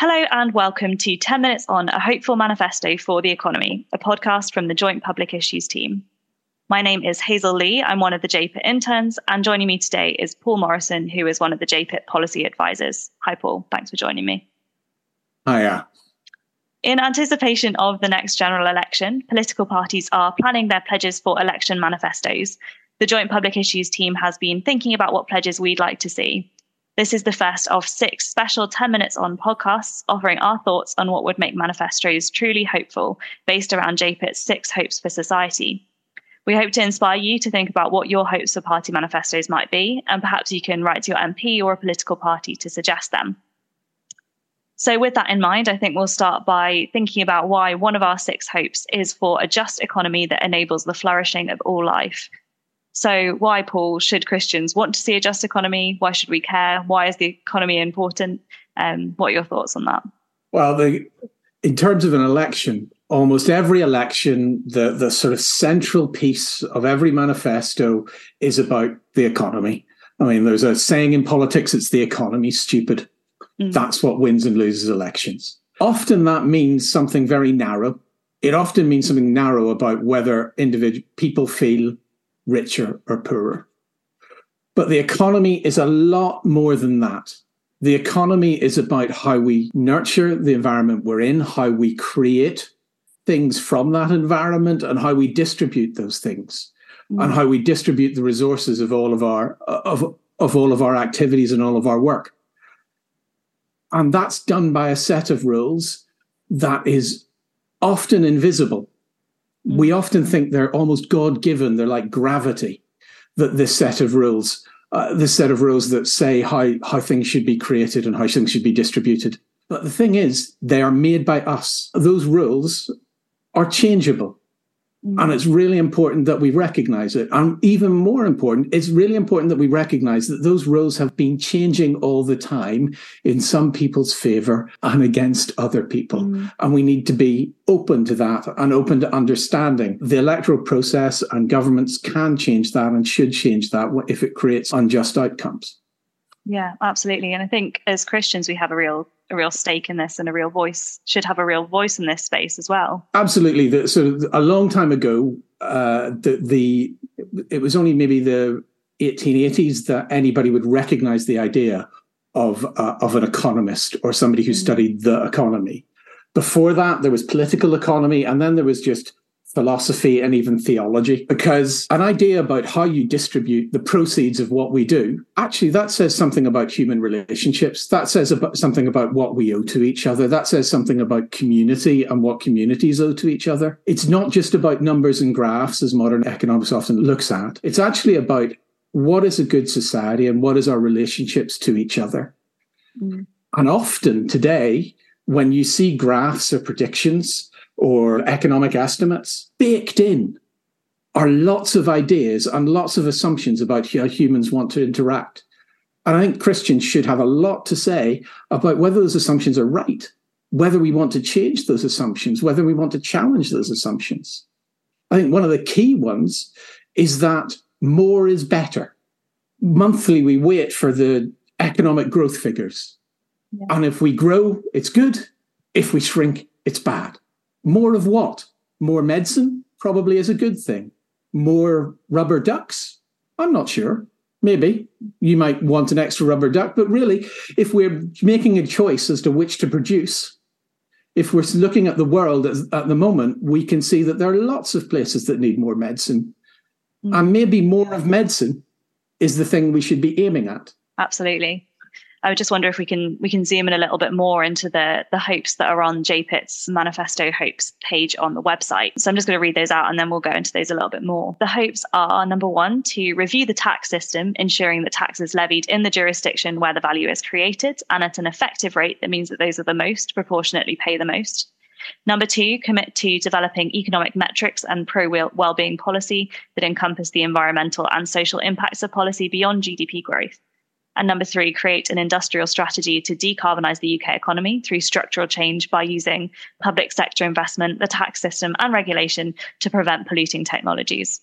Hello and welcome to 10 Minutes on a Hopeful Manifesto for the Economy, a podcast from the Joint Public Issues team. My name is Hazel Lee. I'm one of the JPIT interns, and joining me today is Paul Morrison, who is one of the JPIT policy advisors. Hi, Paul. Thanks for joining me. Hiya. In anticipation of the next general election, political parties are planning their pledges for election manifestos. The Joint Public Issues team has been thinking about what pledges we'd like to see. This is the first of six special 10 minutes on podcasts offering our thoughts on what would make manifestos truly hopeful, based around JPIT's six hopes for society. We hope to inspire you to think about what your hopes for party manifestos might be, and perhaps you can write to your MP or a political party to suggest them. So, with that in mind, I think we'll start by thinking about why one of our six hopes is for a just economy that enables the flourishing of all life. So, why, Paul, should Christians want to see a just economy? Why should we care? Why is the economy important? Um, what are your thoughts on that? Well, the, in terms of an election, almost every election, the, the sort of central piece of every manifesto is about the economy. I mean, there's a saying in politics it's the economy, stupid. Mm. That's what wins and loses elections. Often that means something very narrow. It often means something narrow about whether individual people feel richer or poorer. But the economy is a lot more than that. The economy is about how we nurture the environment we're in, how we create things from that environment, and how we distribute those things, mm. and how we distribute the resources of all of our of, of all of our activities and all of our work. And that's done by a set of rules that is often invisible we mm. often think they're almost God given. They're like gravity. That this set of rules, uh, this set of rules that say how how things should be created and how things should be distributed. But the thing is, they are made by us. Those rules are changeable. And it's really important that we recognize it. And even more important, it's really important that we recognize that those rules have been changing all the time in some people's favor and against other people. Mm. And we need to be open to that and open to understanding the electoral process and governments can change that and should change that if it creates unjust outcomes. Yeah, absolutely. And I think as Christians, we have a real a real stake in this and a real voice should have a real voice in this space as well. Absolutely. The, so a long time ago, uh, the, the it was only maybe the 1880s that anybody would recognize the idea of uh, of an economist or somebody who mm. studied the economy. Before that, there was political economy, and then there was just philosophy and even theology because an idea about how you distribute the proceeds of what we do actually that says something about human relationships that says about something about what we owe to each other that says something about community and what communities owe to each other. It's not just about numbers and graphs as modern economics often looks at. It's actually about what is a good society and what is our relationships to each other. Mm. and often today when you see graphs or predictions or economic estimates, baked in are lots of ideas and lots of assumptions about how humans want to interact. And I think Christians should have a lot to say about whether those assumptions are right, whether we want to change those assumptions, whether we want to challenge those assumptions. I think one of the key ones is that more is better. Monthly, we wait for the economic growth figures. Yeah. And if we grow, it's good. If we shrink, it's bad. More of what? More medicine probably is a good thing. More rubber ducks? I'm not sure. Maybe you might want an extra rubber duck, but really, if we're making a choice as to which to produce, if we're looking at the world at the moment, we can see that there are lots of places that need more medicine. Mm. And maybe more of medicine is the thing we should be aiming at. Absolutely. I would just wonder if we can we can zoom in a little bit more into the the hopes that are on JPIT's manifesto hopes page on the website. So I'm just going to read those out and then we'll go into those a little bit more. The hopes are number one, to review the tax system, ensuring that tax is levied in the jurisdiction where the value is created and at an effective rate that means that those are the most proportionately pay the most. Number two, commit to developing economic metrics and pro well-being policy that encompass the environmental and social impacts of policy beyond GDP growth. And number three, create an industrial strategy to decarbonize the UK economy through structural change by using public sector investment, the tax system, and regulation to prevent polluting technologies.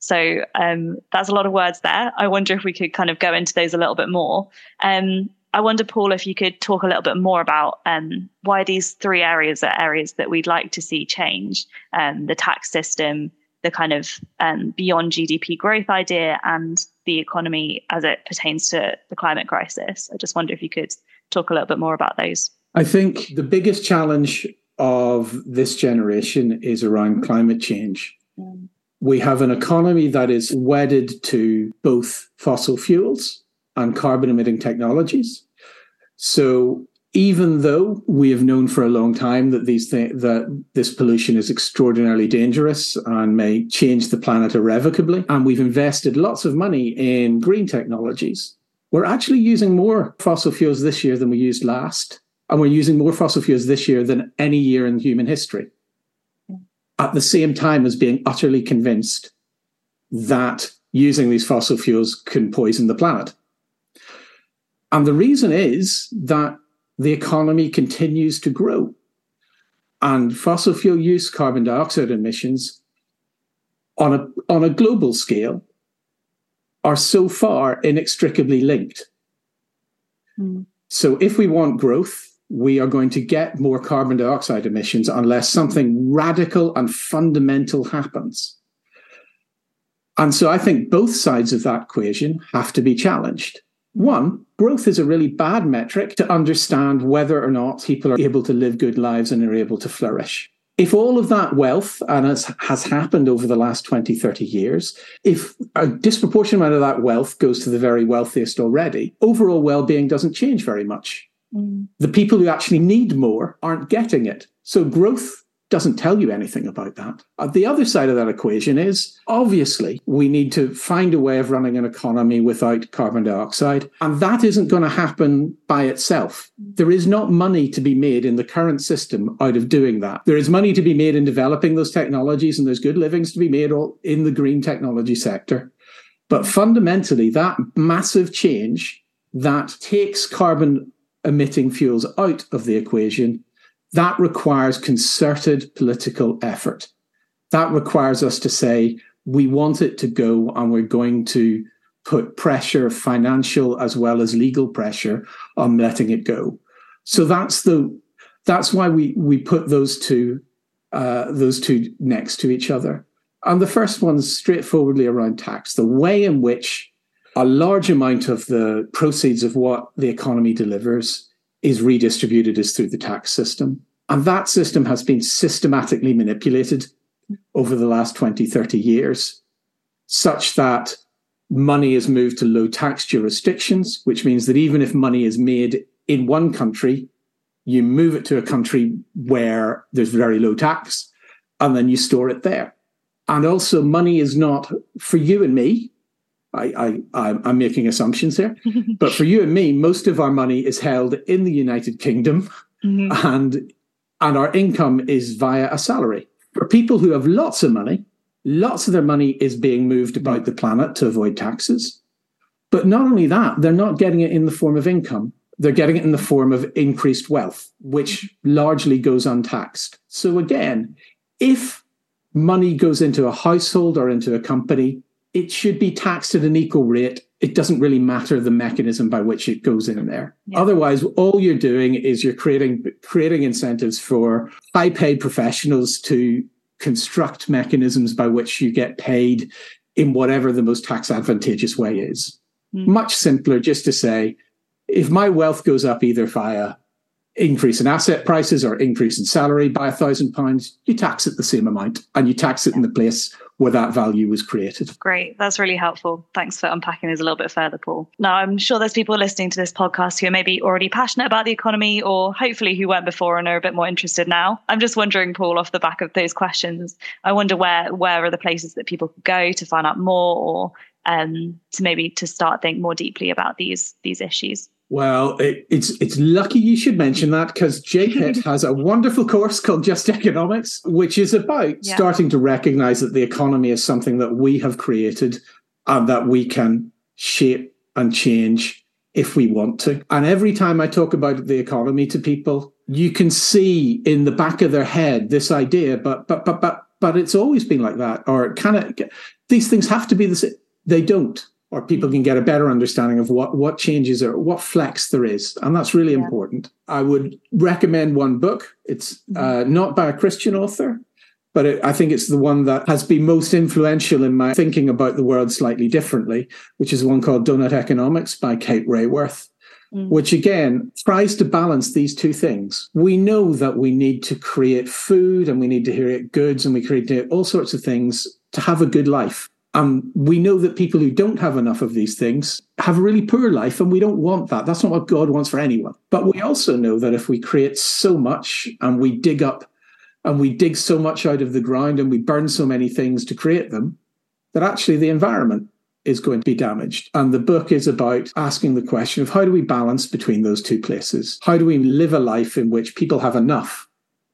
So um, that's a lot of words there. I wonder if we could kind of go into those a little bit more. Um, I wonder, Paul, if you could talk a little bit more about um, why these three areas are areas that we'd like to see change um, the tax system, the kind of um, beyond GDP growth idea, and the economy as it pertains to the climate crisis. I just wonder if you could talk a little bit more about those. I think the biggest challenge of this generation is around climate change. We have an economy that is wedded to both fossil fuels and carbon emitting technologies. So even though we have known for a long time that these th- that this pollution is extraordinarily dangerous and may change the planet irrevocably, and we've invested lots of money in green technologies, we're actually using more fossil fuels this year than we used last, and we're using more fossil fuels this year than any year in human history. At the same time as being utterly convinced that using these fossil fuels can poison the planet. And the reason is that the economy continues to grow. And fossil fuel use, carbon dioxide emissions on a, on a global scale are so far inextricably linked. Mm. So if we want growth, we are going to get more carbon dioxide emissions unless something radical and fundamental happens. And so I think both sides of that equation have to be challenged. One, growth is a really bad metric to understand whether or not people are able to live good lives and are able to flourish. If all of that wealth, and as has happened over the last 20, 30 years, if a disproportionate amount of that wealth goes to the very wealthiest already, overall well being doesn't change very much. Mm. The people who actually need more aren't getting it. So growth doesn't tell you anything about that. Uh, the other side of that equation is obviously we need to find a way of running an economy without carbon dioxide, and that isn't going to happen by itself. There is not money to be made in the current system out of doing that. There is money to be made in developing those technologies, and there's good livings to be made in the green technology sector. But fundamentally, that massive change that takes carbon emitting fuels out of the equation that requires concerted political effort. That requires us to say, we want it to go and we're going to put pressure, financial as well as legal pressure on letting it go. So that's the that's why we we put those two uh, those two next to each other. And the first one's straightforwardly around tax, the way in which a large amount of the proceeds of what the economy delivers is redistributed is through the tax system. And that system has been systematically manipulated over the last 20, 30 years, such that money is moved to low tax jurisdictions, which means that even if money is made in one country, you move it to a country where there's very low tax, and then you store it there. And also, money is not for you and me, I, I I'm making assumptions here, but for you and me, most of our money is held in the United Kingdom, mm-hmm. and and our income is via a salary. For people who have lots of money, lots of their money is being moved about the planet to avoid taxes. But not only that, they're not getting it in the form of income. They're getting it in the form of increased wealth, which largely goes untaxed. So again, if money goes into a household or into a company, it should be taxed at an equal rate. It doesn't really matter the mechanism by which it goes in there. Yeah. Otherwise, all you're doing is you're creating creating incentives for high paid professionals to construct mechanisms by which you get paid in whatever the most tax advantageous way is. Mm. Much simpler just to say, if my wealth goes up either via increase in asset prices or increase in salary by a thousand pounds, you tax it the same amount and you tax it in the place where that value was created. Great. That's really helpful. Thanks for unpacking this a little bit further, Paul. Now, I'm sure there's people listening to this podcast who are maybe already passionate about the economy or hopefully who weren't before and are a bit more interested now. I'm just wondering, Paul, off the back of those questions, I wonder where where are the places that people could go to find out more or um, to maybe to start think more deeply about these these issues? Well, it, it's it's lucky you should mention that because JPIT has a wonderful course called Just Economics, which is about yeah. starting to recognize that the economy is something that we have created and that we can shape and change if we want to. And every time I talk about the economy to people, you can see in the back of their head this idea, but but but but but it's always been like that, or can it? These things have to be the same. They don't or people can get a better understanding of what what changes or what flex there is and that's really yeah. important i would recommend one book it's mm-hmm. uh, not by a christian author but it, i think it's the one that has been most influential in my thinking about the world slightly differently which is one called doughnut economics by kate raworth mm. which again tries to balance these two things we know that we need to create food and we need to create goods and we create all sorts of things to have a good life and we know that people who don't have enough of these things have a really poor life, and we don't want that. That's not what God wants for anyone. But we also know that if we create so much and we dig up and we dig so much out of the ground and we burn so many things to create them, that actually the environment is going to be damaged. And the book is about asking the question of how do we balance between those two places? How do we live a life in which people have enough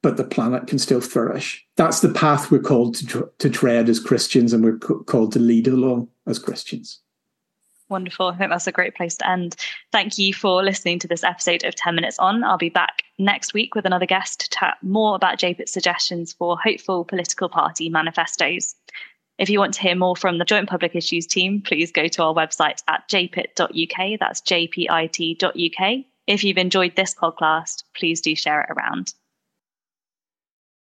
but the planet can still flourish. That's the path we're called to, to tread as Christians and we're called to lead along as Christians. Wonderful. I think that's a great place to end. Thank you for listening to this episode of 10 Minutes On. I'll be back next week with another guest to chat more about JPIT's suggestions for hopeful political party manifestos. If you want to hear more from the Joint Public Issues team, please go to our website at jpit.uk. That's jpit.uk. If you've enjoyed this podcast, please do share it around.